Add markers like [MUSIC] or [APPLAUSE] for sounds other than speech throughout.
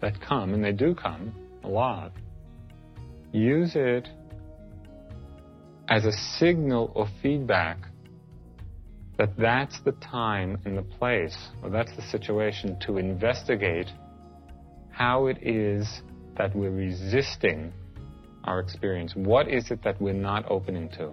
that come, and they do come a lot. Use it as a signal or feedback that that's the time and the place, or that's the situation to investigate how it is that we're resisting our experience. What is it that we're not opening to?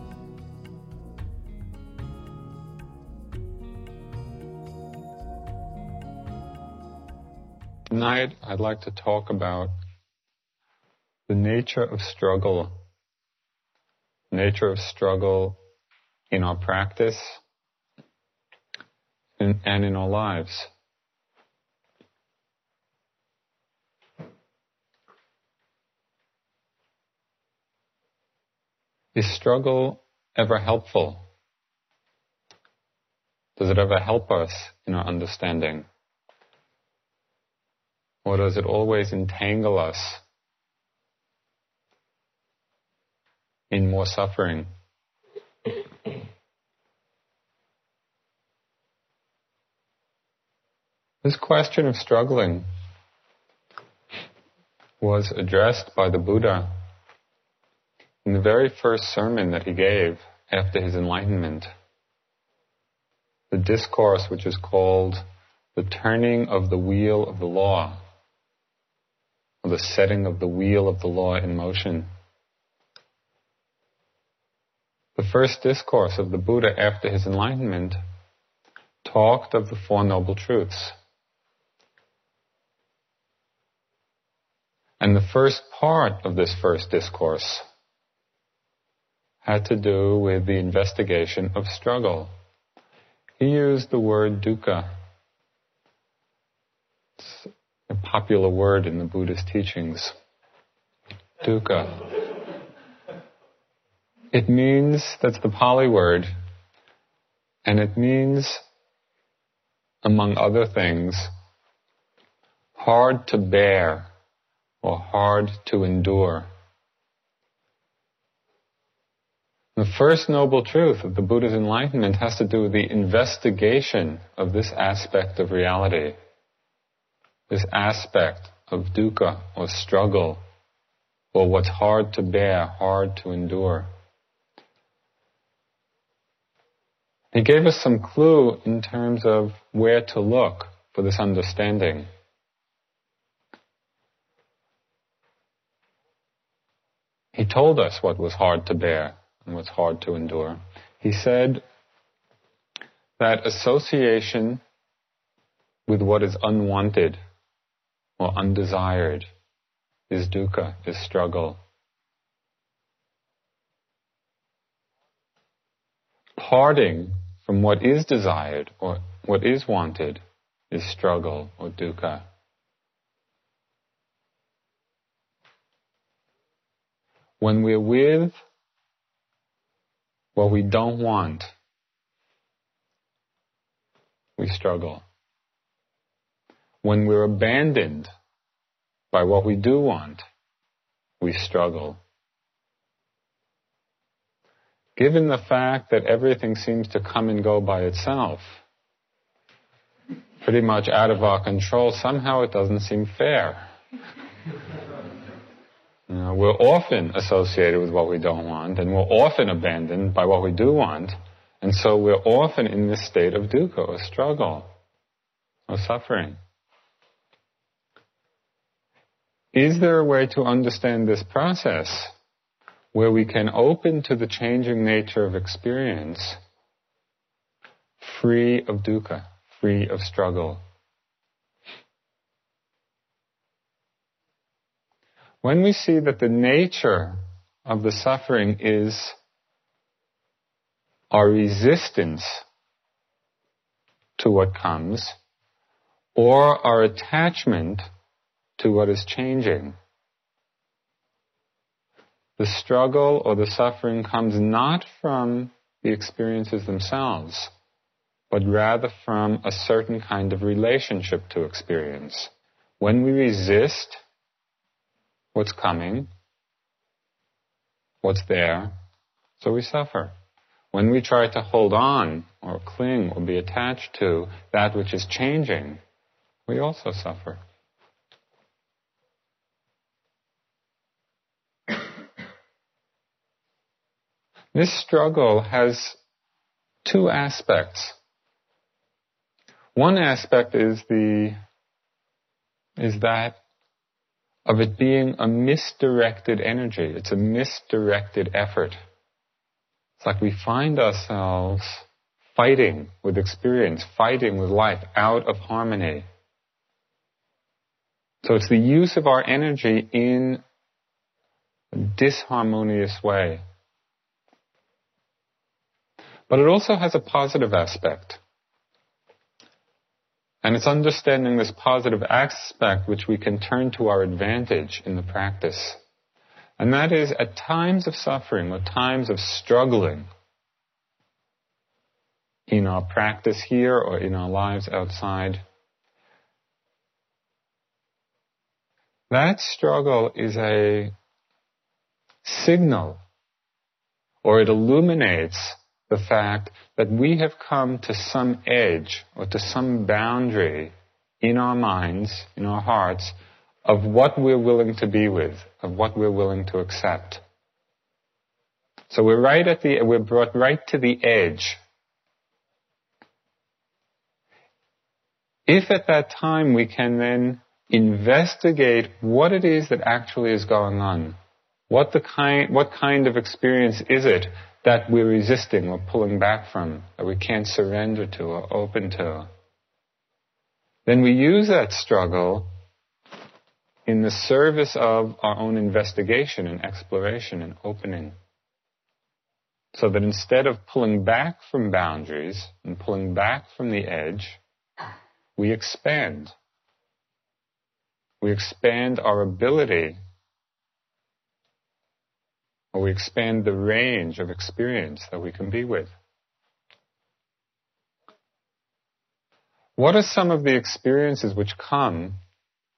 Tonight, I'd like to talk about the nature of struggle, nature of struggle in our practice and, and in our lives. Is struggle ever helpful? Does it ever help us in our understanding? Or does it always entangle us in more suffering? This question of struggling was addressed by the Buddha in the very first sermon that he gave after his enlightenment. The discourse which is called The Turning of the Wheel of the Law or the setting of the wheel of the law in motion. The first discourse of the Buddha after his enlightenment talked of the Four Noble Truths. And the first part of this first discourse had to do with the investigation of struggle. He used the word dukkha popular word in the Buddhist teachings. Dukkha. It means, that's the Pali word, and it means, among other things, hard to bear or hard to endure. The first noble truth of the Buddha's enlightenment has to do with the investigation of this aspect of reality this aspect of dukkha or struggle or what's hard to bear, hard to endure. He gave us some clue in terms of where to look for this understanding. He told us what was hard to bear and what's hard to endure. He said that association with what is unwanted or undesired is dukkha, is struggle. Parting from what is desired or what is wanted is struggle or dukkha. When we're with what we don't want, we struggle. When we're abandoned by what we do want, we struggle. Given the fact that everything seems to come and go by itself, pretty much out of our control, somehow it doesn't seem fair. You know, we're often associated with what we don't want, and we're often abandoned by what we do want, and so we're often in this state of dukkha, or struggle, or suffering. Is there a way to understand this process where we can open to the changing nature of experience free of dukkha, free of struggle? When we see that the nature of the suffering is our resistance to what comes or our attachment to what is changing. The struggle or the suffering comes not from the experiences themselves, but rather from a certain kind of relationship to experience. When we resist what's coming, what's there, so we suffer. When we try to hold on or cling or be attached to that which is changing, we also suffer. This struggle has two aspects. One aspect is the is that of it being a misdirected energy. It's a misdirected effort. It's like we find ourselves fighting with experience, fighting with life out of harmony. So it's the use of our energy in a disharmonious way. But it also has a positive aspect. And it's understanding this positive aspect which we can turn to our advantage in the practice. And that is at times of suffering or times of struggling in our practice here or in our lives outside. That struggle is a signal or it illuminates the fact that we have come to some edge or to some boundary in our minds, in our hearts, of what we're willing to be with, of what we're willing to accept. So we're right at the, we're brought right to the edge. If at that time we can then investigate what it is that actually is going on, what the kind, what kind of experience is it that we're resisting or pulling back from, that we can't surrender to or open to. Then we use that struggle in the service of our own investigation and exploration and opening. So that instead of pulling back from boundaries and pulling back from the edge, we expand. We expand our ability or we expand the range of experience that we can be with. What are some of the experiences which come,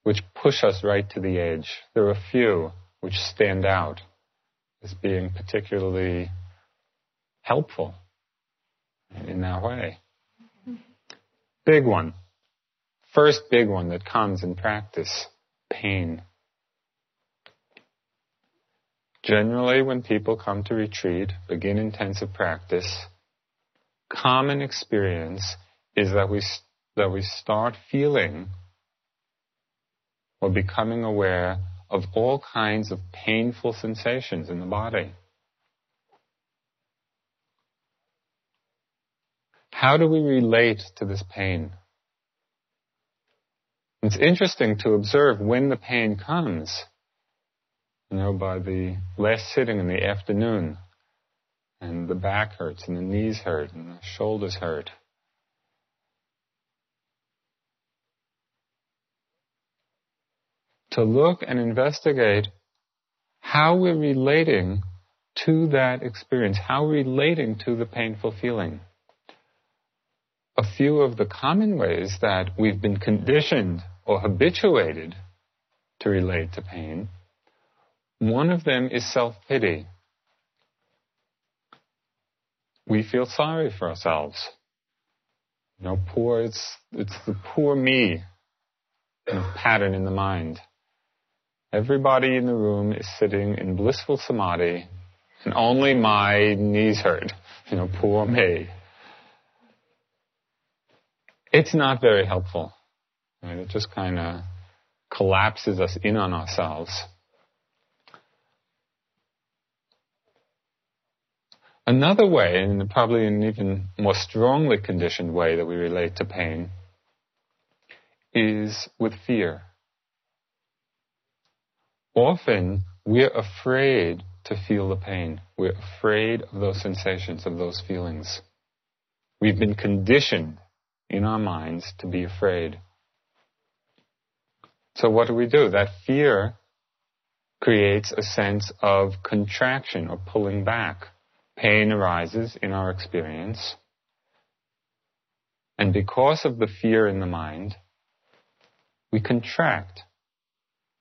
which push us right to the edge? There are a few which stand out as being particularly helpful in that way. Big one. First big one that comes in practice pain. Generally, when people come to retreat, begin intensive practice, common experience is that we, that we start feeling or becoming aware of all kinds of painful sensations in the body. How do we relate to this pain? It's interesting to observe when the pain comes you know, by the last sitting in the afternoon, and the back hurts, and the knees hurt, and the shoulders hurt. To look and investigate how we're relating to that experience, how we're relating to the painful feeling. a few of the common ways that we've been conditioned or habituated to relate to pain. One of them is self pity. We feel sorry for ourselves. You know, poor, it's, it's the poor me you know, pattern in the mind. Everybody in the room is sitting in blissful samadhi, and only my knees hurt. You know, poor me. It's not very helpful. Right? It just kind of collapses us in on ourselves. Another way, and probably an even more strongly conditioned way that we relate to pain, is with fear. Often we're afraid to feel the pain. We're afraid of those sensations, of those feelings. We've been conditioned in our minds to be afraid. So what do we do? That fear creates a sense of contraction or pulling back. Pain arises in our experience. And because of the fear in the mind, we contract,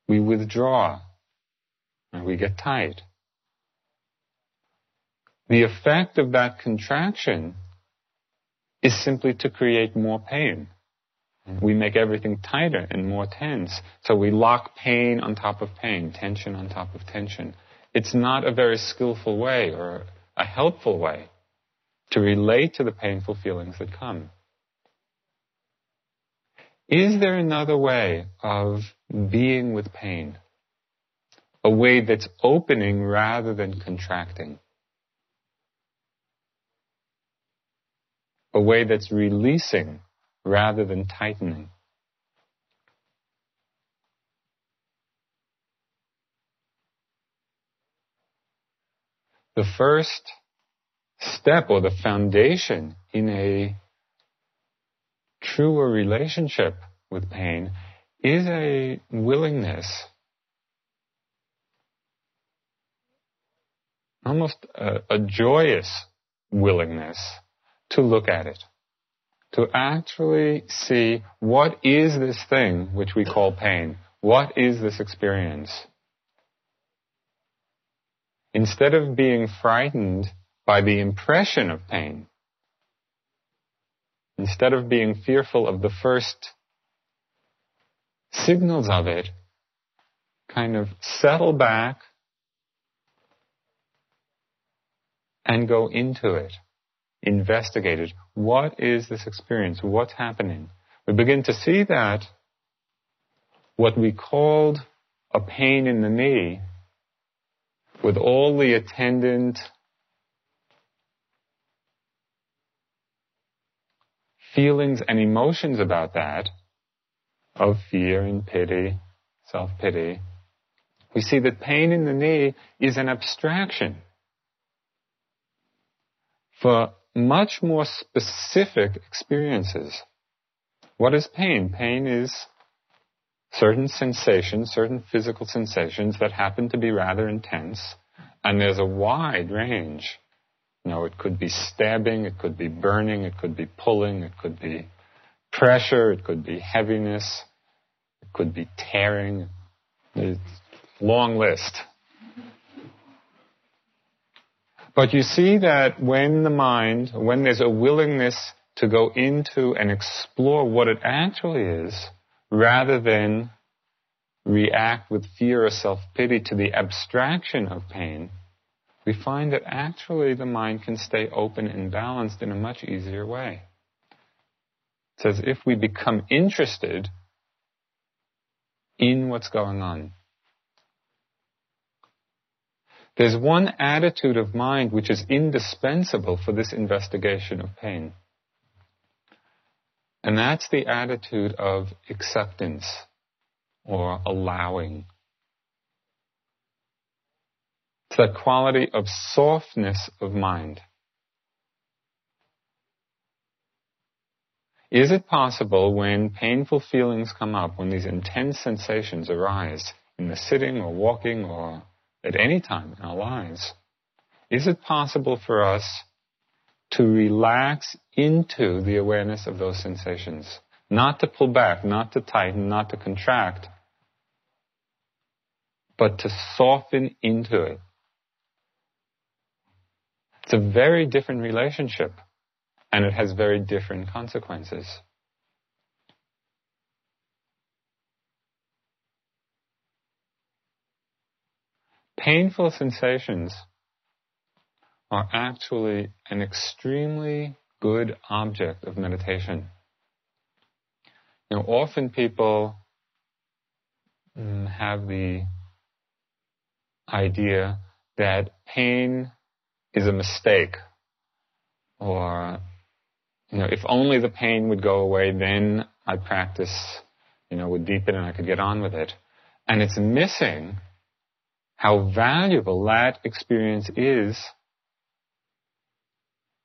we withdraw, and we get tight. The effect of that contraction is simply to create more pain. We make everything tighter and more tense. So we lock pain on top of pain, tension on top of tension. It's not a very skillful way or a helpful way to relate to the painful feelings that come. Is there another way of being with pain? A way that's opening rather than contracting? A way that's releasing rather than tightening? The first step or the foundation in a truer relationship with pain is a willingness, almost a, a joyous willingness to look at it, to actually see what is this thing which we call pain? What is this experience? Instead of being frightened by the impression of pain, instead of being fearful of the first signals of it, kind of settle back and go into it. Investigate it. What is this experience? What's happening? We begin to see that what we called a pain in the knee, with all the attendant feelings and emotions about that of fear and pity, self-pity, we see that pain in the knee is an abstraction for much more specific experiences. What is pain? Pain is certain sensations, certain physical sensations that happen to be rather intense, and there's a wide range you know, it could be stabbing, it could be burning, it could be pulling, it could be pressure, it could be heaviness, it could be tearing. It's a long list. But you see that when the mind, when there's a willingness to go into and explore what it actually is, rather than react with fear or self-pity to the abstraction of pain, we find that actually the mind can stay open and balanced in a much easier way. It says if we become interested in what's going on. There's one attitude of mind which is indispensable for this investigation of pain. And that's the attitude of acceptance or allowing it's that quality of softness of mind. Is it possible when painful feelings come up, when these intense sensations arise in the sitting or walking or at any time in our lives, is it possible for us to relax into the awareness of those sensations. Not to pull back, not to tighten, not to contract, but to soften into it. It's a very different relationship, and it has very different consequences. Painful sensations are actually an extremely good object of meditation. You know, often people mm, have the idea that pain is a mistake or you know if only the pain would go away then I'd practice you know would deepen and I could get on with it and it's missing how valuable that experience is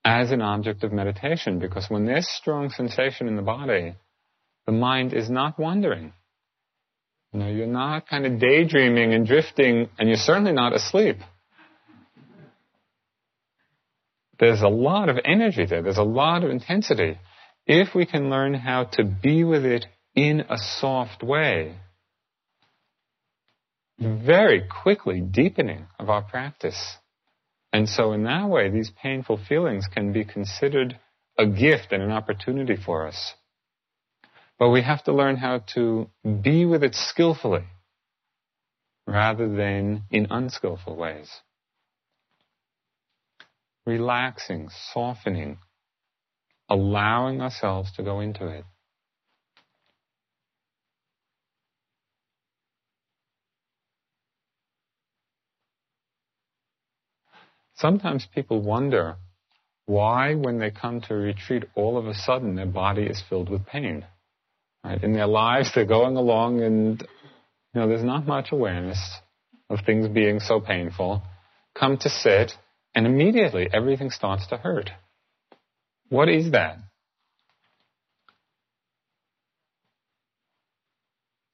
as an object of meditation because when there's strong sensation in the body, the mind is not wandering. You know, you're not kind of daydreaming and drifting, and you're certainly not asleep. There's a lot of energy there. There's a lot of intensity. If we can learn how to be with it in a soft way, very quickly deepening of our practice. And so, in that way, these painful feelings can be considered a gift and an opportunity for us. But we have to learn how to be with it skillfully rather than in unskillful ways. Relaxing, softening, allowing ourselves to go into it. Sometimes people wonder why, when they come to retreat, all of a sudden their body is filled with pain. Right? In their lives, they're going along and, you know, there's not much awareness of things being so painful. Come to sit, and immediately everything starts to hurt. What is that?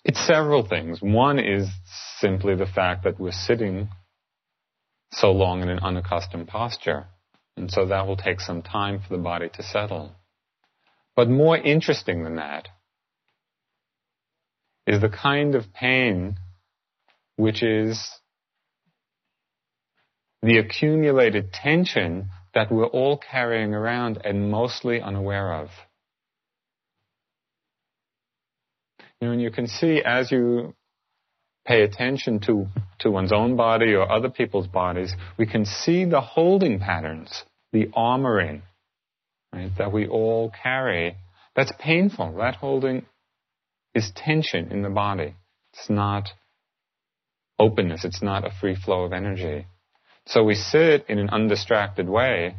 It's several things. One is simply the fact that we're sitting so long in an unaccustomed posture. And so that will take some time for the body to settle. But more interesting than that is the kind of pain which is the accumulated tension that we're all carrying around and mostly unaware of. You know, and you can see as you pay attention to, to one's own body or other people's bodies, we can see the holding patterns, the armoring, right, that we all carry. That's painful. That holding is tension in the body. It's not openness. It's not a free flow of energy. So we sit in an undistracted way.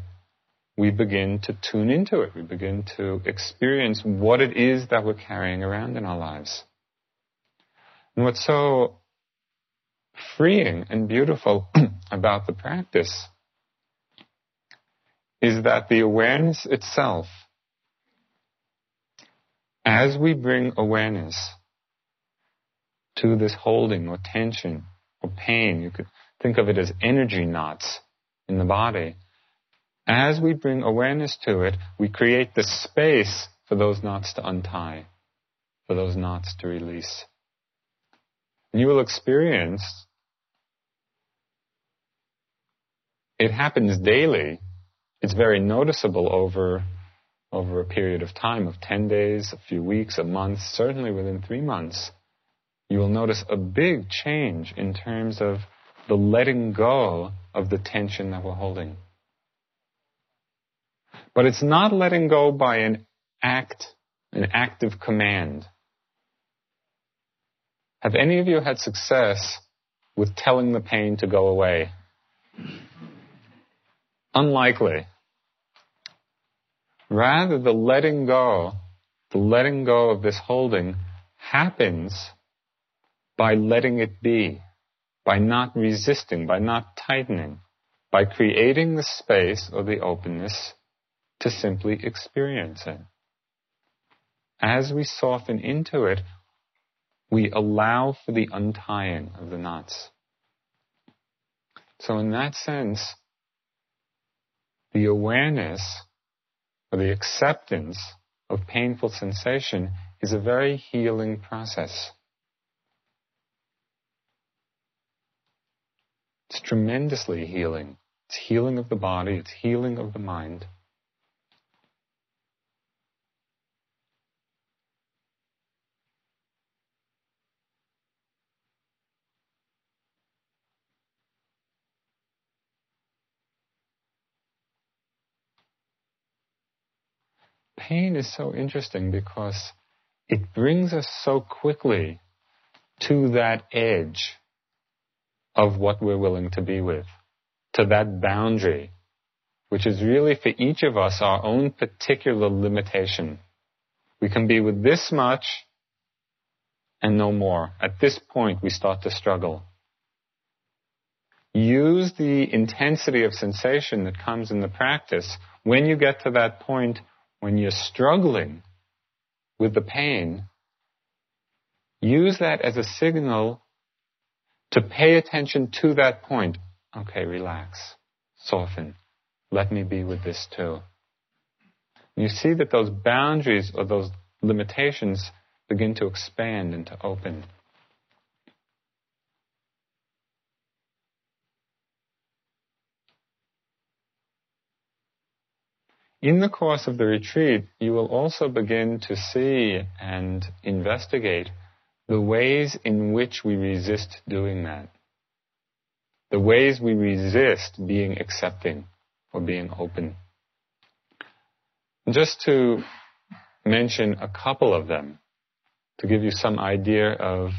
We begin to tune into it. We begin to experience what it is that we're carrying around in our lives. And what's so freeing and beautiful [CLEARS THROAT] about the practice is that the awareness itself, as we bring awareness to this holding or tension or pain, you could think of it as energy knots in the body. As we bring awareness to it, we create the space for those knots to untie, for those knots to release. You will experience it happens daily. It's very noticeable over over a period of time of 10 days, a few weeks, a month, certainly within 3 months. You will notice a big change in terms of the letting go of the tension that we're holding. But it's not letting go by an act, an active command. Have any of you had success with telling the pain to go away? Unlikely. Rather, the letting go, the letting go of this holding happens by letting it be, by not resisting, by not tightening, by creating the space or the openness to simply experience it. As we soften into it, we allow for the untying of the knots. So in that sense, the awareness or the acceptance of painful sensation is a very healing process. It's tremendously healing. It's healing of the body, it's healing of the mind. Pain is so interesting because it brings us so quickly to that edge of what we're willing to be with, to that boundary, which is really for each of us our own particular limitation. We can be with this much and no more. At this point, we start to struggle. Use the intensity of sensation that comes in the practice. When you get to that point when you're struggling with the pain, use that as a signal to pay attention to that point. Okay, relax, soften. Let me be with this too. You see that those boundaries or those limitations begin to expand and to open. In the course of the retreat, you will also begin to see and investigate the ways in which we resist doing that. The ways we resist being accepting or being open. Just to mention a couple of them, to give you some idea of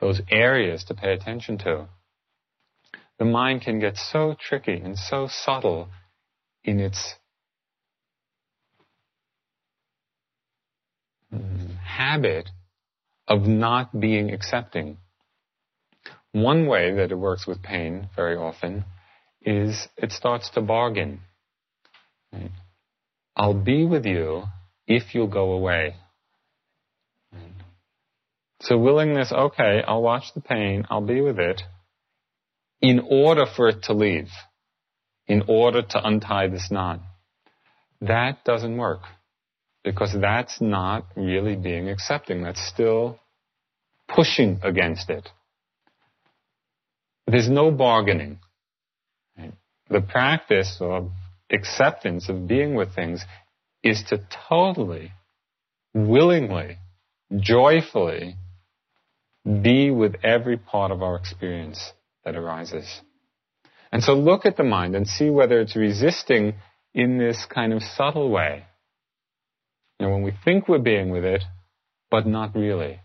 those areas to pay attention to. The mind can get so tricky and so subtle in its habit of not being accepting. One way that it works with pain very often is it starts to bargain. Right? I'll be with you if you'll go away. So willingness, okay, I'll watch the pain, I'll be with it, in order for it to leave, in order to untie this knot. That doesn't work because that's not really being accepting. That's still pushing against it. There's no bargaining. The practice of acceptance of being with things is to totally, willingly, joyfully be with every part of our experience that arises. And so look at the mind and see whether it's resisting in this kind of subtle way and when we think we're being with it, but not really.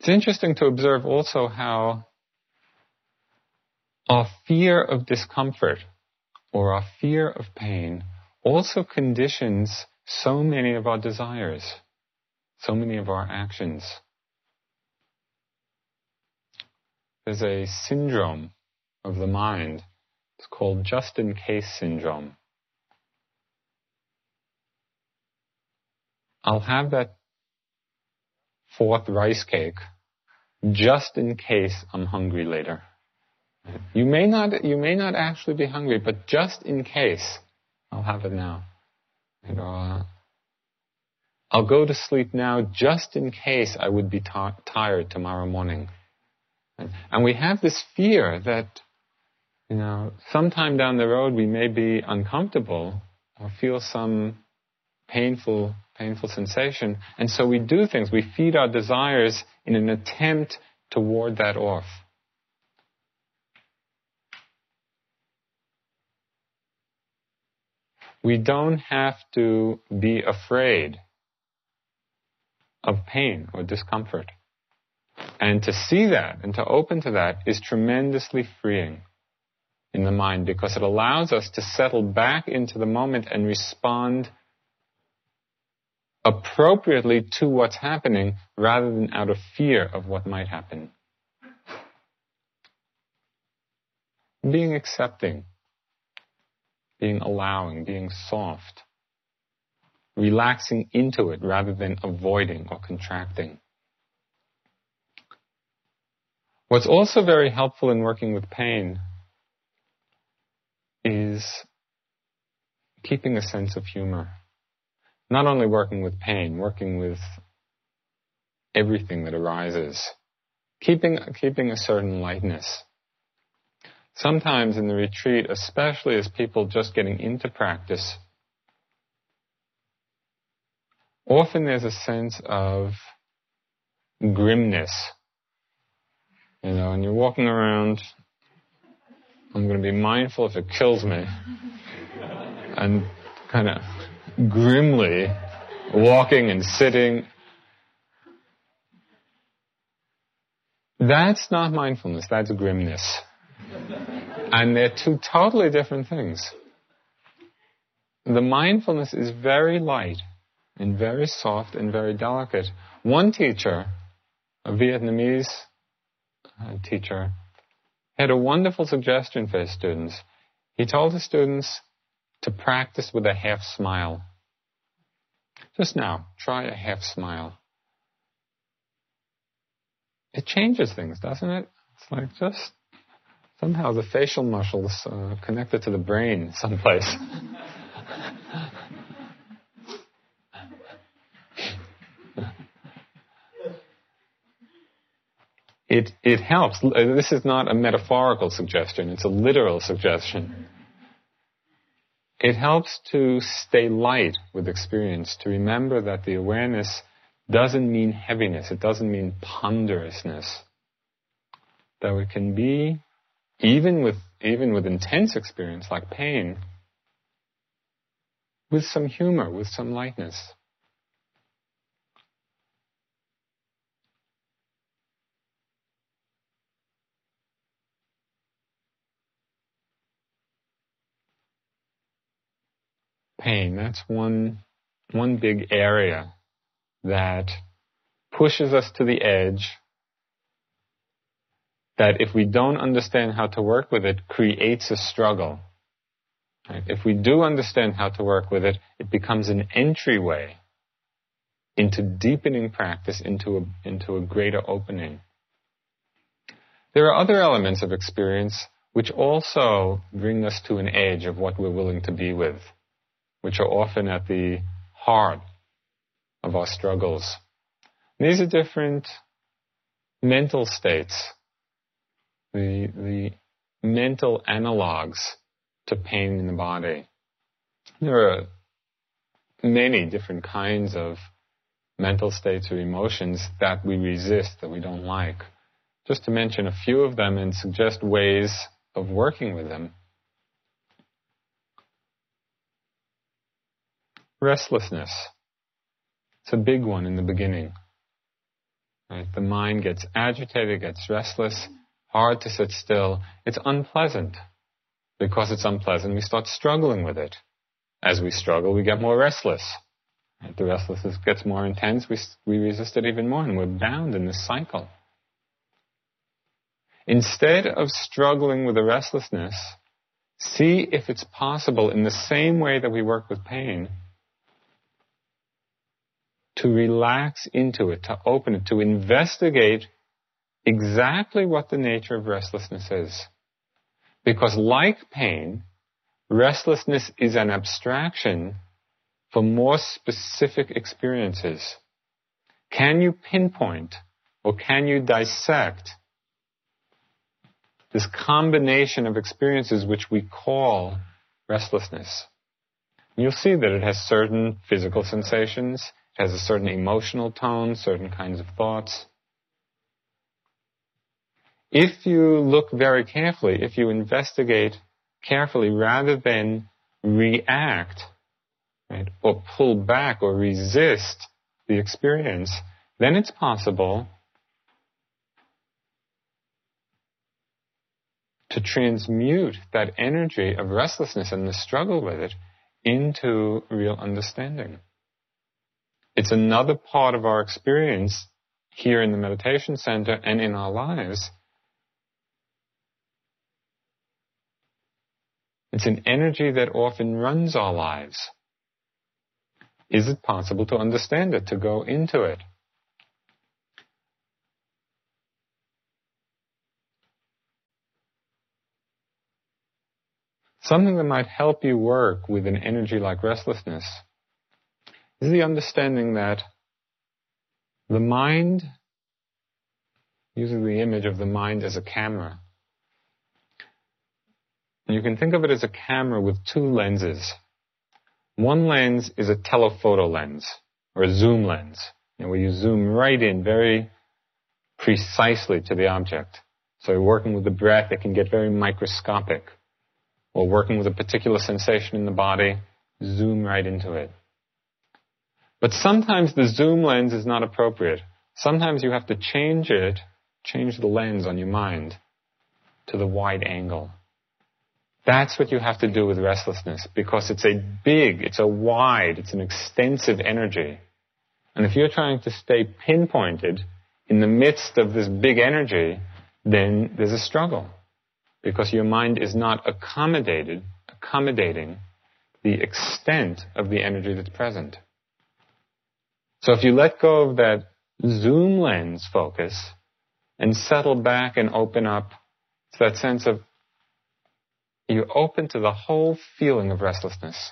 It's interesting to observe also how our fear of discomfort or our fear of pain also conditions so many of our desires, so many of our actions. There's a syndrome of the mind. It's called just in case syndrome. I'll have that fourth rice cake just in case I'm hungry later. You may not, you may not actually be hungry, but just in case, I'll have it now. You know, uh, I'll go to sleep now just in case I would be t- tired tomorrow morning. And we have this fear that you know, sometime down the road we may be uncomfortable or feel some painful, painful sensation. And so we do things. We feed our desires in an attempt to ward that off. We don't have to be afraid of pain or discomfort. And to see that and to open to that is tremendously freeing in the mind because it allows us to settle back into the moment and respond appropriately to what's happening rather than out of fear of what might happen. Being accepting, being allowing, being soft, relaxing into it rather than avoiding or contracting. What's also very helpful in working with pain is keeping a sense of humor. Not only working with pain, working with everything that arises. Keeping, keeping a certain lightness. Sometimes in the retreat, especially as people just getting into practice, often there's a sense of grimness. You know, and you're walking around, I'm going to be mindful if it kills me. and kind of grimly walking and sitting. That's not mindfulness, that's grimness. And they're two totally different things. The mindfulness is very light and very soft and very delicate. One teacher, a Vietnamese uh, teacher, had a wonderful suggestion for his students. He told his students to practice with a half smile. Just now, try a half smile. It changes things, doesn't it? It's like just somehow the facial muscles uh, connected to the brain [LAUGHS] someplace. It, it helps. Uh, this is not a metaphorical suggestion, it's a literal suggestion. It helps to stay light with experience, to remember that the awareness doesn't mean heaviness, it doesn't mean ponderousness. Though it can be, even with, even with intense experience like pain, with some humor, with some lightness. Pain. That's one, one big area that pushes us to the edge that if we don't understand how to work with it, creates a struggle. Right? If we do understand how to work with it, it becomes an entryway into deepening practice, into a, into a greater opening. There are other elements of experience which also bring us to an edge of what we're willing to be with which are often at the heart of our struggles. These are different mental states, the, the mental analogs to pain in the body. There are many different kinds of mental states or emotions that we resist, that we don't like. Just to mention a few of them and suggest ways of working with them. Restlessness. It's a big one in the beginning. Right? The mind gets agitated, gets restless, hard to sit still. It's unpleasant. Because it's unpleasant, we start struggling with it. As we struggle, we get more restless. Right? The restlessness gets more intense, we, we resist it even more, and we're bound in this cycle. Instead of struggling with the restlessness, see if it's possible in the same way that we work with pain to relax into it, to open it, to investigate exactly what the nature of restlessness is. Because like pain, restlessness is an abstraction for more specific experiences. Can you pinpoint or can you dissect this combination of experiences which we call restlessness? You'll see that it has certain physical sensations, has a certain emotional tone, certain kinds of thoughts. If you look very carefully, if you investigate carefully rather than react, right, or pull back or resist the experience, then it's possible to transmute that energy of restlessness and the struggle with it into real understanding. It's another part of our experience here in the meditation center and in our lives. It's an energy that often runs our lives. Is it possible to understand it, to go into it? Something that might help you work with an energy like restlessness is the understanding that the mind, using the image of the mind as a camera, you can think of it as a camera with two lenses. One lens is a telephoto lens or a zoom lens, know, where you zoom right in very precisely to the object. So you're working with the breath, it can get very microscopic. Or working with a particular sensation in the body, zoom right into it. But sometimes the zoom lens is not appropriate. Sometimes you have to change it, change the lens on your mind to the wide angle. That's what you have to do with restlessness because it's a big, it's a wide, it's an extensive energy. And if you're trying to stay pinpointed in the midst of this big energy, then there's a struggle because your mind is not accommodated, accommodating the extent of the energy that's present. So if you let go of that zoom lens focus and settle back and open up to that sense of you open to the whole feeling of restlessness.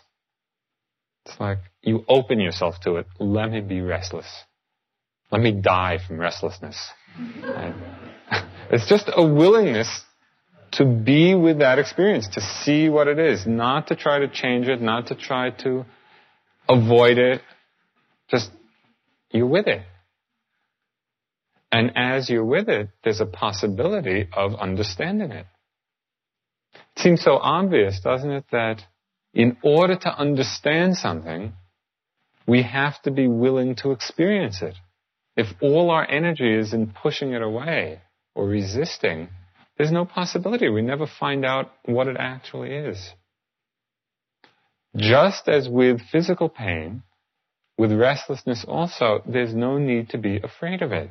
It's like you open yourself to it. Let me be restless. Let me die from restlessness. [LAUGHS] it's just a willingness to be with that experience, to see what it is, not to try to change it, not to try to avoid it. Just, you're with it. And as you're with it, there's a possibility of understanding it. It seems so obvious, doesn't it, that in order to understand something, we have to be willing to experience it. If all our energy is in pushing it away or resisting, there's no possibility. We never find out what it actually is. Just as with physical pain, with restlessness also, there's no need to be afraid of it.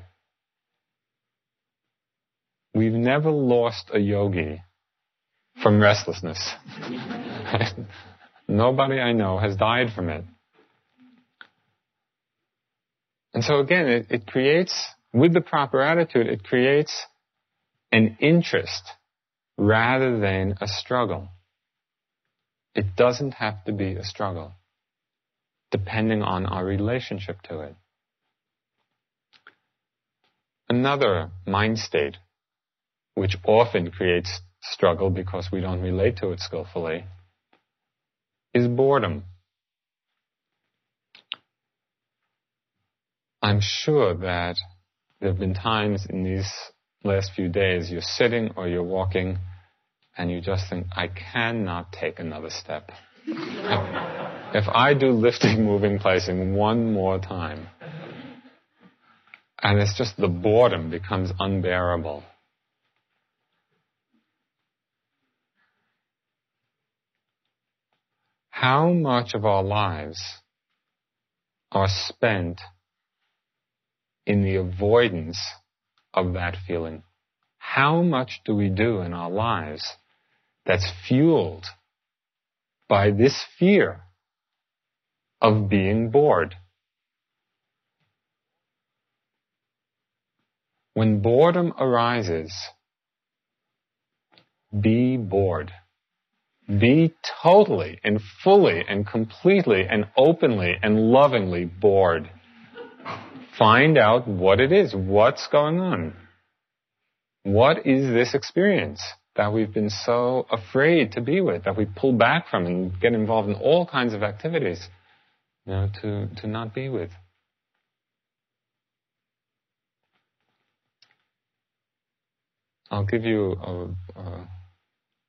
We've never lost a yogi from restlessness. [LAUGHS] Nobody I know has died from it. And so again, it, it creates, with the proper attitude, it creates an interest rather than a struggle. It doesn't have to be a struggle, depending on our relationship to it. Another mind state, which often creates struggle because we don't relate to it skillfully, is boredom. I'm sure that there have been times in these last few days you're sitting or you're walking and you just think, I cannot take another step. [LAUGHS] if I do lifting, [LAUGHS] moving, placing one more time, and it's just the boredom becomes unbearable. How much of our lives are spent in the avoidance of that feeling. How much do we do in our lives that's fueled by this fear of being bored? When boredom arises, be bored. Be totally and fully and completely and openly and lovingly bored. Find out what it is. What's going on? What is this experience that we've been so afraid to be with, that we pull back from and get involved in all kinds of activities, you know, to, to not be with? I'll give you a, a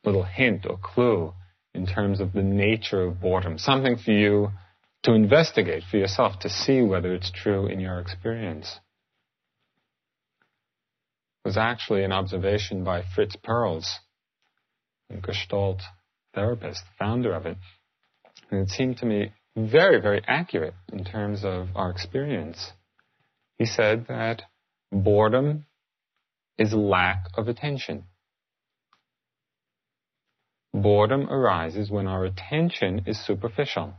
little hint or clue in terms of the nature of boredom. Something for you to investigate for yourself to see whether it's true in your experience. It was actually an observation by Fritz Perls, a Gestalt therapist, founder of it. And it seemed to me very, very accurate in terms of our experience. He said that boredom is lack of attention. Boredom arises when our attention is superficial.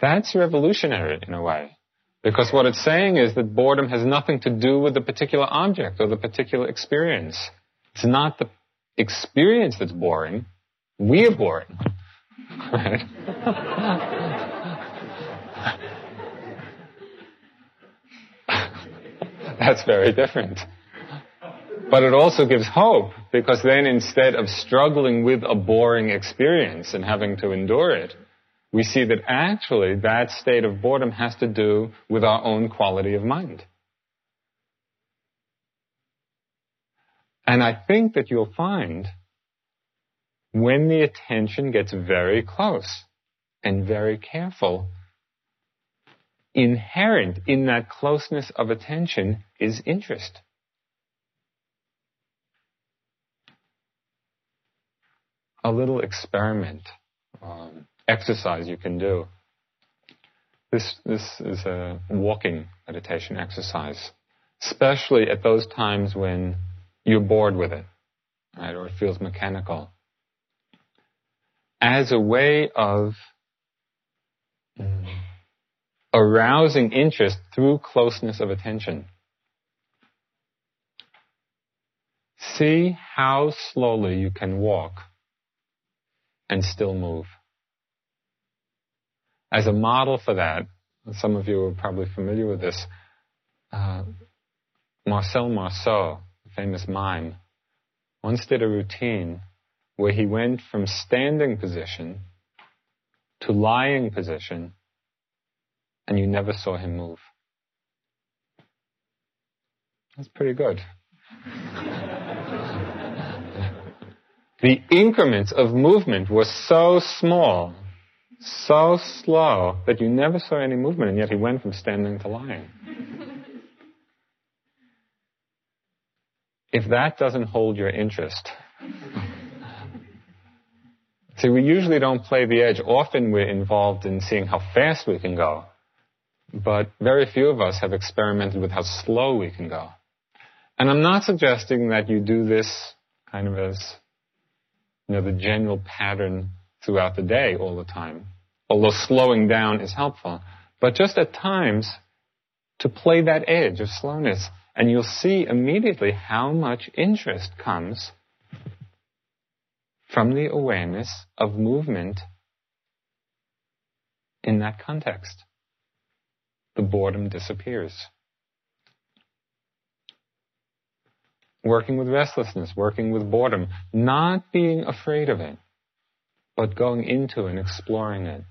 That's revolutionary in a way. Because what it's saying is that boredom has nothing to do with the particular object or the particular experience. It's not the experience that's boring, we're boring. That's very different. But it also gives hope because then instead of struggling with a boring experience and having to endure it, we see that actually that state of boredom has to do with our own quality of mind. And I think that you'll find when the attention gets very close and very careful, inherent in that closeness of attention is interest. A little experiment, um, exercise you can do. This, this is a walking meditation exercise, especially at those times when you're bored with it, right, or it feels mechanical. As a way of arousing interest through closeness of attention. See how slowly you can walk and still move. As a model for that, some of you are probably familiar with this, uh, Marcel Marceau, famous mime, once did a routine where he went from standing position to lying position and you never saw him move. That's pretty good. [LAUGHS] the increments of movement were so small, so slow, that you never saw any movement, and yet he went from standing to lying. if that doesn't hold your interest, see, we usually don't play the edge. Often we're involved in seeing how fast we can go, but very few of us have experimented with how slow we can go. And I'm not suggesting that you do this kind of as, you know, the general pattern throughout the day all the time. Although slowing down is helpful. But just at times, to play that edge of slowness, and you'll see immediately how much interest comes from the awareness of movement in that context. The boredom disappears. Working with restlessness, working with boredom, not being afraid of it, but going into and exploring it.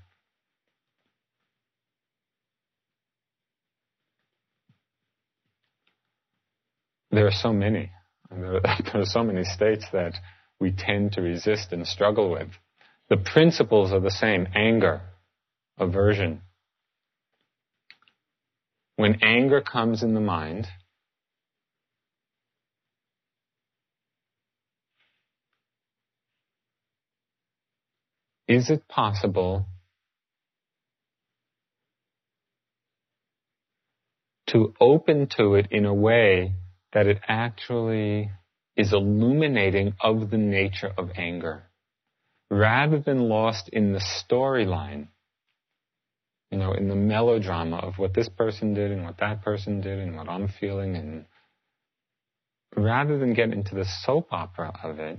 there are so many. [LAUGHS] There are so many states that we tend to resist and struggle with. The principles are the same anger, aversion. When anger comes in the mind, is it possible to open to it in a way that it actually is illuminating of the nature of anger rather than lost in the storyline, you know, in the melodrama of what this person did and what that person did and what I'm feeling and rather than get into the soap opera of it,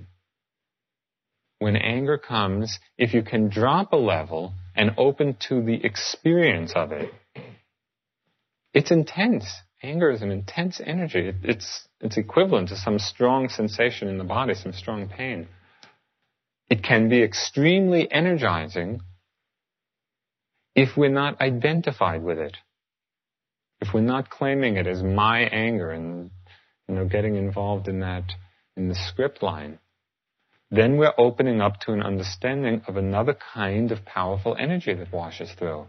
when anger comes, if you can drop a level and open to the experience of it, it's intense anger is an intense energy. It, it's, it's equivalent to some strong sensation in the body, some strong pain. It can be extremely energizing if we're not identified with it. If we're not claiming it as my anger and, you know, getting involved in that, in the script line, then we're opening up to an understanding of another kind of powerful energy that washes through.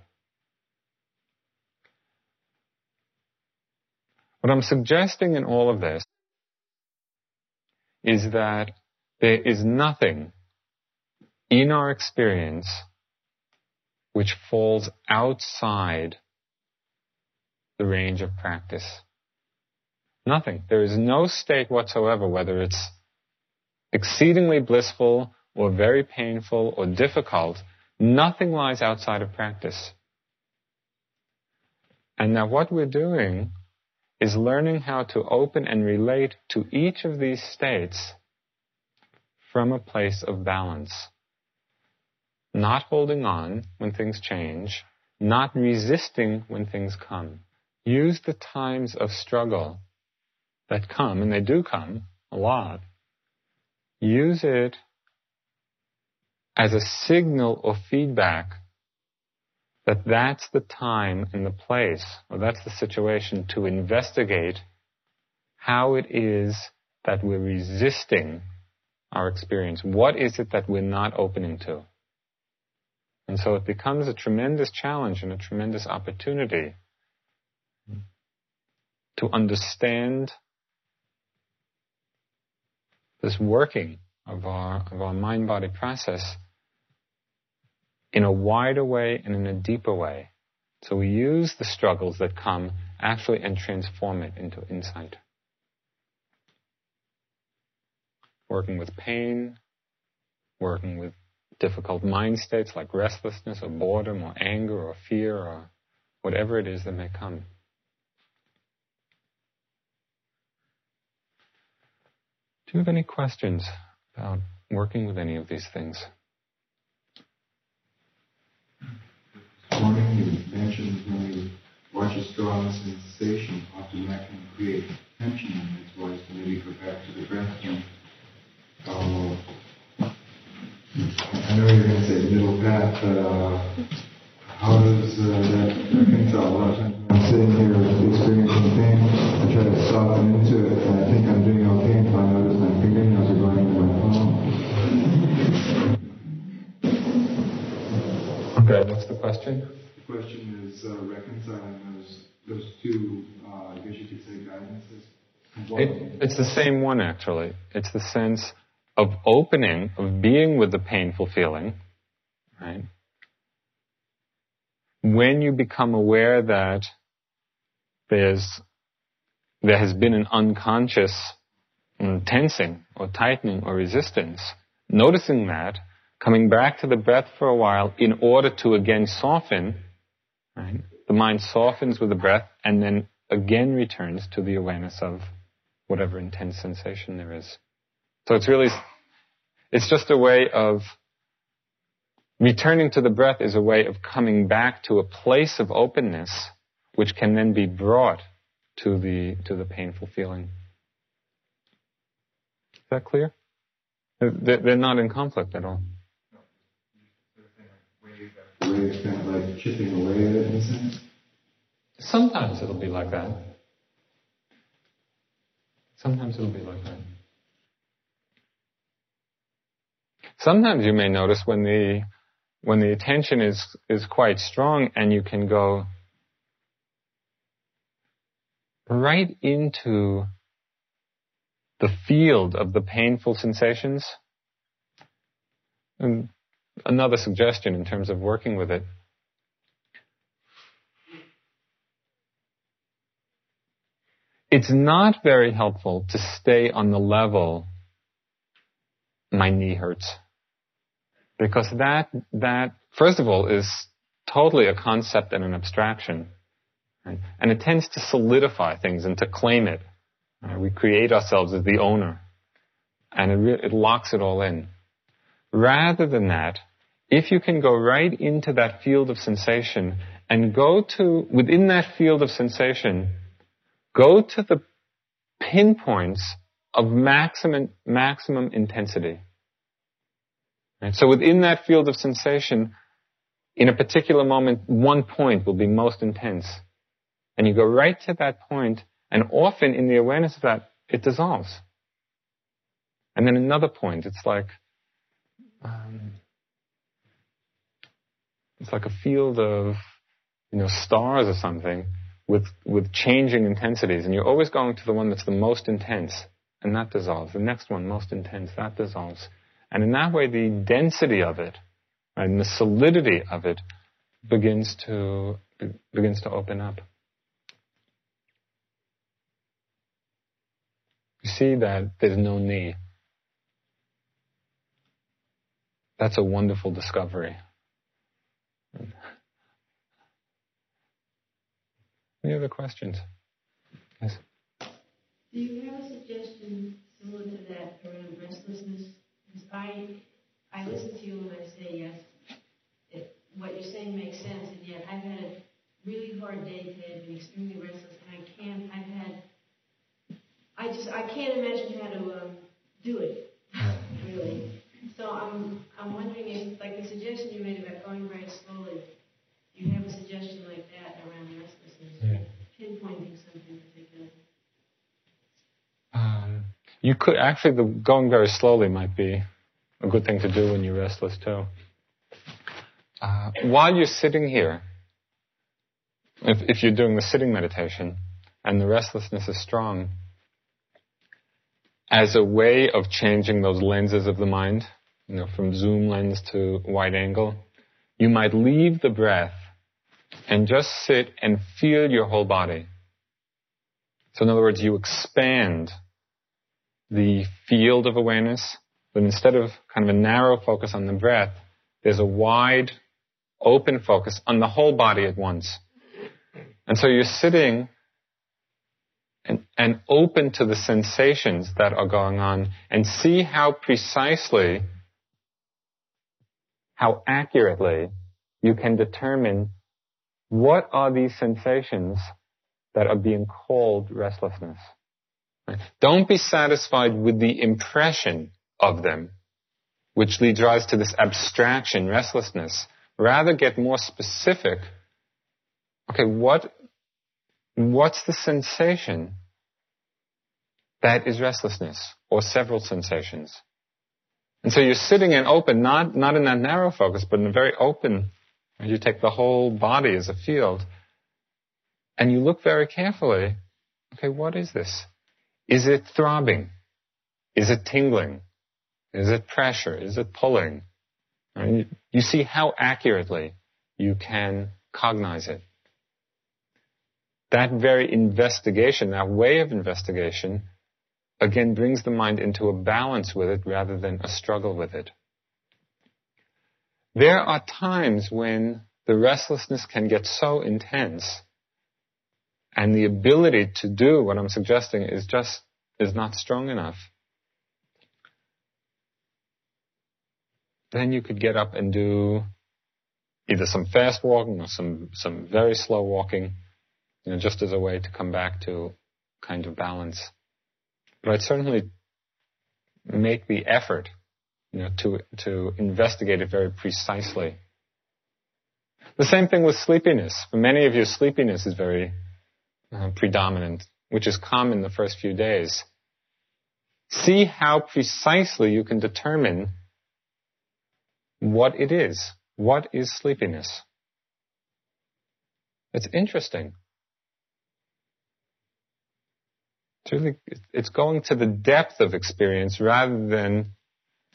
What I'm suggesting in all of this is that there is nothing in our experience which falls outside the range of practice. Nothing. There is no state whatsoever, whether it's exceedingly blissful or very painful or difficult, nothing lies outside of practice. And now what we're doing is learning how to open and relate to each of these states from a place of balance. Not holding on when things change, not resisting when things come. Use the times of struggle that come, and they do come a lot. Use it as a signal or feedback that that's the time and the place, or that's the situation to investigate how it is that we're resisting our experience. What is it that we're not opening to? And so it becomes a tremendous challenge and a tremendous opportunity to understand this working of our, of our mind body process in a wider way and in a deeper way. So we use the struggles that come actually and transform it into insight. Working with pain, working with difficult mind states like restlessness or boredom or anger or fear or whatever it is that may come. Do you have any questions about working with any of these things? You mentioned when you watch a strong sensation, often that can create tension in its voice. Maybe go back to the breath and uh, I know you're going to say middle path, but uh, how does uh, that reconcile? A lot of times I'm sitting here experiencing pain, I try to soften into it, and I think I'm doing okay What's the question? The question is uh, reconciling those those two, uh, I guess you could say, guidances. It, it's the same one actually. It's the sense of opening, of being with the painful feeling, right? When you become aware that there's, there has been an unconscious tensing or tightening or resistance, noticing that, coming back to the breath for a while in order to again soften, right? The mind softens with the breath and then again returns to the awareness of whatever intense sensation there is. So it's really, it's just a way of returning to the breath is a way of coming back to a place of openness which can then be brought to the, to the painful feeling. Is that clear? They're not in conflict at all. Waves kind of like chipping away at it in a sense. Sometimes it'll be like that. Sometimes it'll be like that. Sometimes you may notice when the when the attention is is quite strong and you can go right into the field of the painful sensations. And another suggestion in terms of working with it. It's not very helpful to stay on the level, my knee hurts. Because that, that, first of all, is totally a concept and an abstraction. Right? And it tends to solidify things and to claim it. Right? We create ourselves as the owner. And it, re- it locks it all in. Rather than that, if you can go right into that field of sensation and go to, within that field of sensation, go to the pinpoints of maximum, maximum intensity. And so within that field of sensation, in a particular moment, one point will be most intense. And you go right to that point, and often in the awareness of that, it dissolves. And then another point, it's like, um, it's like a field of, you know, stars or something with, with changing intensities. And you're always going to the one that's the most intense, and that dissolves. The next one, most intense, that dissolves. And in that way, the density of it and the solidity of it begins to begins to open up. You see that there's no knee. That's a wonderful discovery. [LAUGHS] Any other questions? Yes. Do you have a suggestion similar to that around restlessness? Because I, I listen to you and I say yes. It, what you're saying makes sense, and yet I've had a really hard day today. I've been extremely restless, and I can't. I've had. I just I can't imagine how to um, do it. [LAUGHS] really. So I'm I'm wondering if like the suggestion you made about going very slowly, you have a suggestion like that around restlessness, Yeah. pinpointing something particular. Um, you could actually the going very slowly might be a good thing to do when you're restless too. Uh, while you're sitting here, if, if you're doing the sitting meditation and the restlessness is strong, as a way of changing those lenses of the mind, you know, from zoom lens to wide angle, you might leave the breath and just sit and feel your whole body. So in other words, you expand the field of awareness, but instead of kind of a narrow focus on the breath, there's a wide, open focus on the whole body at once. And so you're sitting and, and open to the sensations that are going on and see how precisely, how accurately you can determine what are these sensations that are being called restlessness. Don't be satisfied with the impression of them, which leads rise to this abstraction, restlessness. Rather get more specific. Okay, what, what's the sensation that is restlessness or several sensations? And so you're sitting and open, not, not in that narrow focus, but in a very open, you take the whole body as a field and you look very carefully. Okay, what is this? Is it throbbing? Is it tingling? Is it pressure? Is it pulling? And you, you see how accurately you can cognize it. That very investigation, that way of investigation, again brings the mind into a balance with it rather than a struggle with it. There are times when the restlessness can get so intense and the ability to do what I'm suggesting is just is not strong enough. Then you could get up and do either some fast walking or some some very slow walking, you know, just as a way to come back to kind of balance. But I'd certainly make the effort, you know, to to investigate it very precisely. The same thing with sleepiness. For many of you, sleepiness is very uh, predominant, which is common the first few days. See how precisely you can determine what it is. What is sleepiness? It's interesting. It's really, it's going to the depth of experience rather than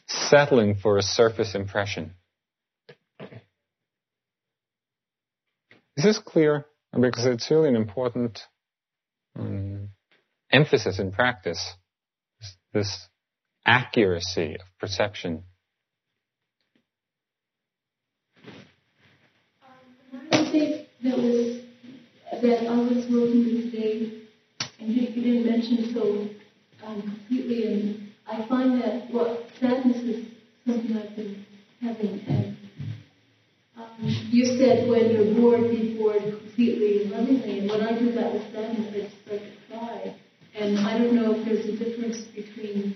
settling for a surface impression. Is this clear? Because it's really an important um, emphasis in practice. This accuracy of perception. Thing that was that I was working with and you didn't mention so um, completely, and I find that what sadness is something I've been having. And um, you said when you're bored, be bored completely and lovingly, and when I do that with sadness, I just start to cry. And I don't know if there's a difference between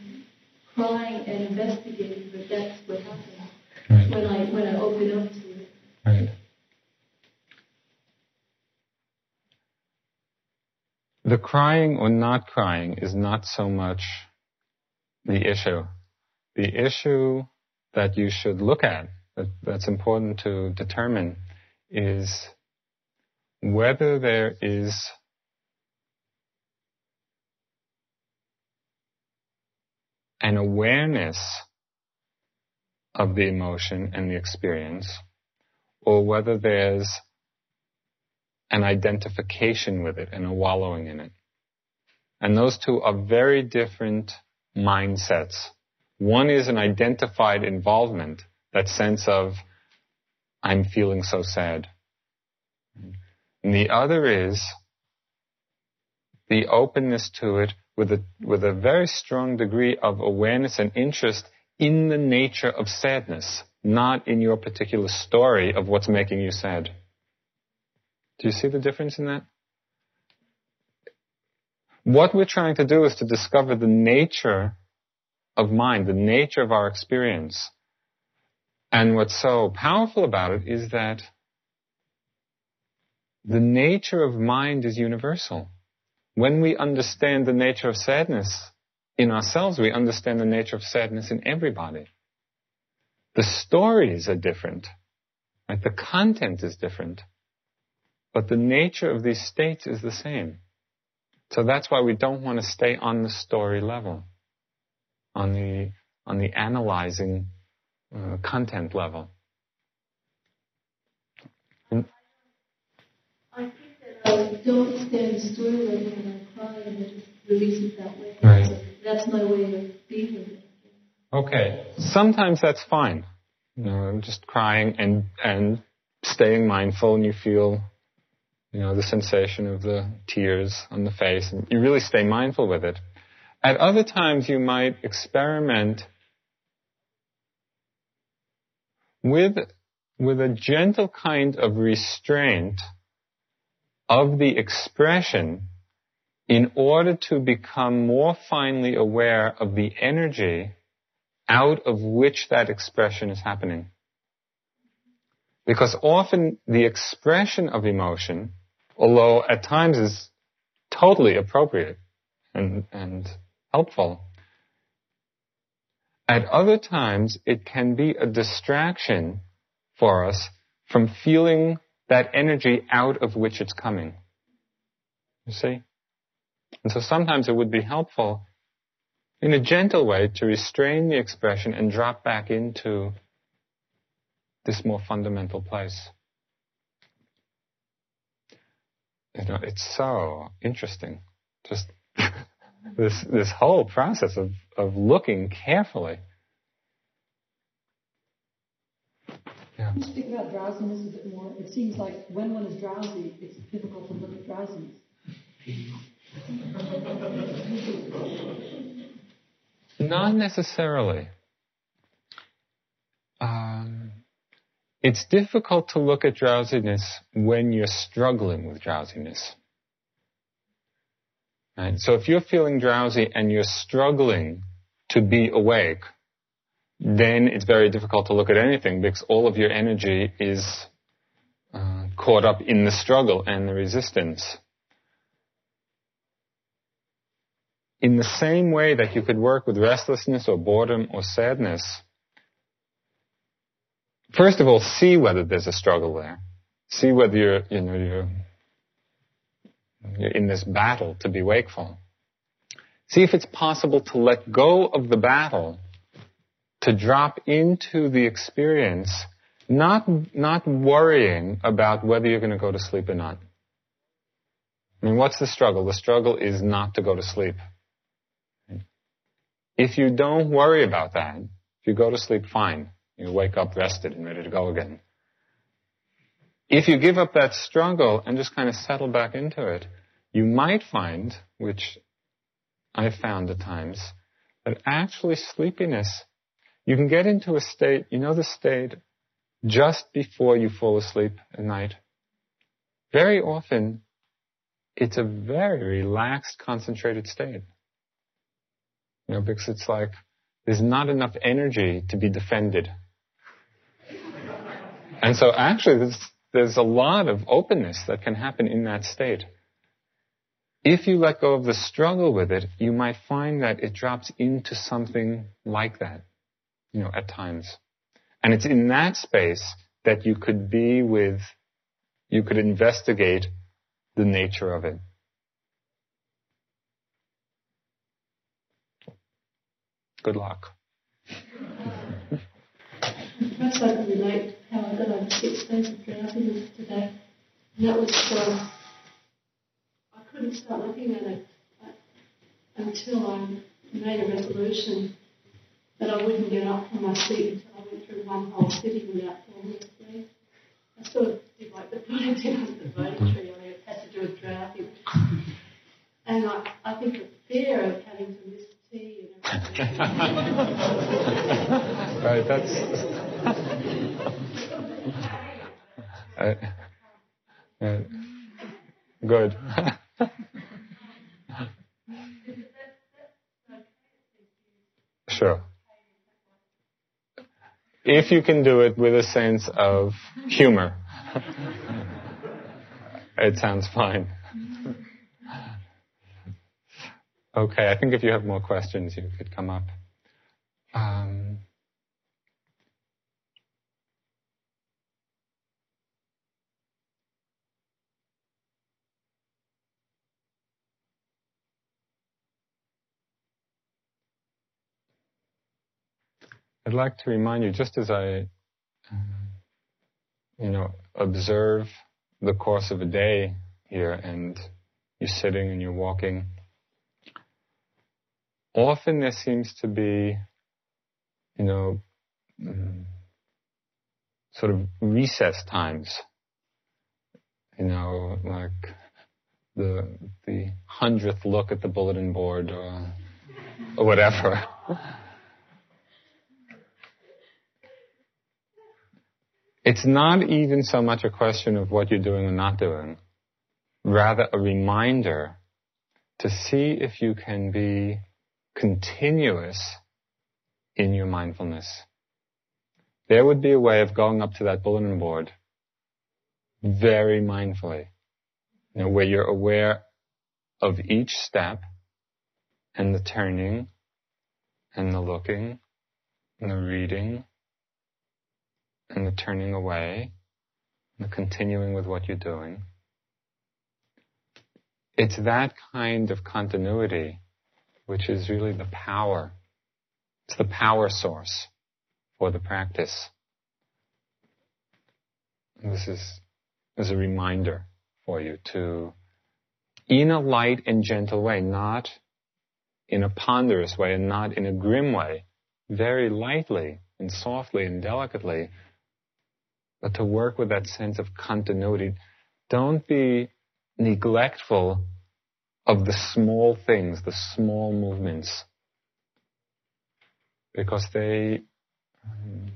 crying and investigating, but that's what happens Right. when I when I open up to it. Right. The crying or not crying is not so much the issue. The issue that you should look at, that, that's important to determine, is whether there is an awareness of the emotion and the experience, or whether there's an identification with it and a wallowing in it. And those two are very different mindsets. One is an identified involvement, that sense of, I'm feeling so sad. And the other is the openness to it with a, with a very strong degree of awareness and interest in the nature of sadness, not in your particular story of what's making you sad. Do you see the difference in that? what we're trying to do is to discover the nature of mind, the nature of our experience. And what's so powerful about it is that the nature of mind is universal. When we understand the nature of sadness in ourselves, we understand the nature of sadness in everybody. The stories are different, right? The content is different, but the nature of these states is the same. So that's why we don't want to stay on the story level, on the on the analyzing uh, content level. I think that I don't stand the story level when I cry and I just release it that way. Right. So that's my way of being with it. Okay. Sometimes that's fine. You know, just crying and and staying mindful, and you feel, you know, the sensation of the tears on the face, and you really stay mindful with it. At other times, you might experiment with with a gentle kind of restraint of the expression in order to become more finely aware of the energy out of which that expression is happening. Because often the expression of emotion, although at times is totally appropriate and, and helpful, at other times it can be a distraction for us from feeling that energy out of which it's coming. You see? And so sometimes it would be helpful in a gentle way to restrain the expression and drop back into this more fundamental place. You know, it's so interesting. Just [LAUGHS] this this whole process of, of looking carefully. Yeah. Can you speak about drowsiness a bit more? It seems like when one is drowsy, it's difficult to look at drowsiness. Not necessarily. It's difficult to look at drowsiness when you're struggling with drowsiness. Right? So if you're feeling drowsy and you're struggling to be awake, then it's very difficult to look at anything because all of your energy is uh, caught up in the struggle and the resistance. In the same way that you could work with restlessness or boredom or sadness, first of all, see whether there's a struggle there. See whether you're, you know, you're, you're in this battle to be wakeful. See if it's possible to let go of the battle, to drop into the experience, not, not worrying about whether you're going to go to sleep or not. I mean, what's the struggle? The struggle is not to go to sleep. If you don't worry about that, if you go to sleep fine, you wake up rested and ready to go again. If you give up that struggle and just kind of settle back into it, you might find, which I've found at times, that actually sleepiness, you can get into a state, you know the state just before you fall asleep at night? Very often, it's a very relaxed, concentrated state. You know, because it's like there's not enough energy to be defended. And so actually there's, there's a lot of openness that can happen in that state. If you let go of the struggle with it, you might find that it drops into something like that, you know, at times. And it's in that space that you could be with, you could investigate the nature of it. Good luck. Perhaps I can relate how I got over six days of drowsiness today. And that was um, I couldn't start looking at it uh, until I made a resolution that I wouldn't get up from my seat until I went through one whole sitting without falling asleep. I sort of did like the putting down of the Bodhi tree, only it had to do with drowsing. And I, I think the fear of having to miss tea and everything. [LAUGHS] right, that's uh, uh, good. [LAUGHS] sure. If you can do it with a sense of humor, [LAUGHS] it sounds fine. Okay, I think if you have more questions, you could come up. Um, I'd like to remind you, just as I, you know, observe the course of a day here and you're sitting and you're walking, often there seems to be, you know, sort of recess times. You know, like the the hundredth look at the bulletin board or, or whatever. [LAUGHS] It's not even so much a question of what you're doing or not doing, rather a reminder to see if you can be continuous in your mindfulness. There would be a way of going up to that bulletin board very mindfully, you know, where you're aware of each step and the turning and the looking and the reading and the turning away, the continuing with what you're doing. It's that kind of continuity which is really the power. It's the power source for the practice. this is, is a reminder for you to, in a light and gentle way, not in a ponderous way and not in a grim way, very lightly and softly and delicately, but to work with that sense of continuity. Don't be neglectful of the small things, the small movements, because they, um,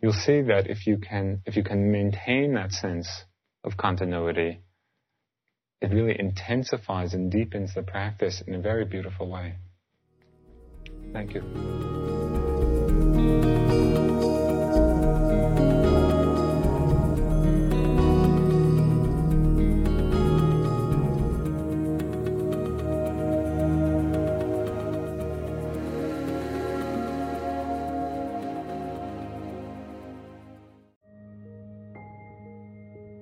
you'll see that if you can, if you can maintain that sense of continuity, it really intensifies and deepens the practice in a very beautiful way. Thank you.